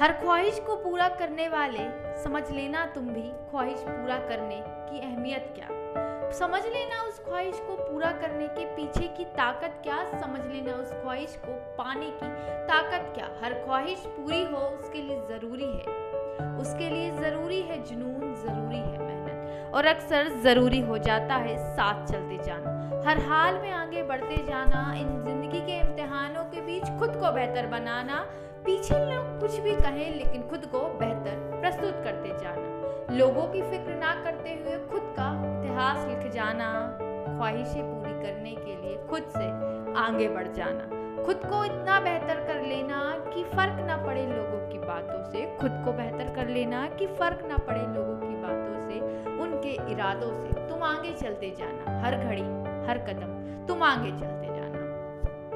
हर ख्वाहिश को पूरा करने वाले, समझ लेना तुम भी ख्वाहिश पूरा करने की अहमियत क्या? समझ लेना उस ख्वाहिश को पूरा करने के पीछे की ताकत क्या? समझ लेना उस ख्वाहिश को पाने की ताकत क्या? हर ख्वाहिश पूरी हो, उसके लिए ज़रूरी है। उसके लिए ज़रूरी है जुनून, ज़रूरी है मेहनत। और अक्सर ज़रूरी हो जाता है साथ चलते जाना। हर हाल में आगे बढ़ते जाना, इन ज़िंदगी के इम्तिहानों के बीच खुद को बेहतर बनाना पीछे लोग कुछ भी कहें, लेकिन खुद को बेहतर प्रस्तुत करते जाना। लोगों की फ़िक्र ना करते हुए खुद का इतिहास लिख जाना, ख्वाहिशें पूरी करने के लिए खुद से आगे बढ़ जाना। खुद को इतना बेहतर कर लेना कि फ़र्क ना पड़े लोगों की बातों से। खुद को बेहतर कर लेना कि फ़र्क ना पड़े लोगों की बातों से। उनके इरादों से तुम आगे चलते जाना। हर घड़ी, हर कदम तुम आगे चलते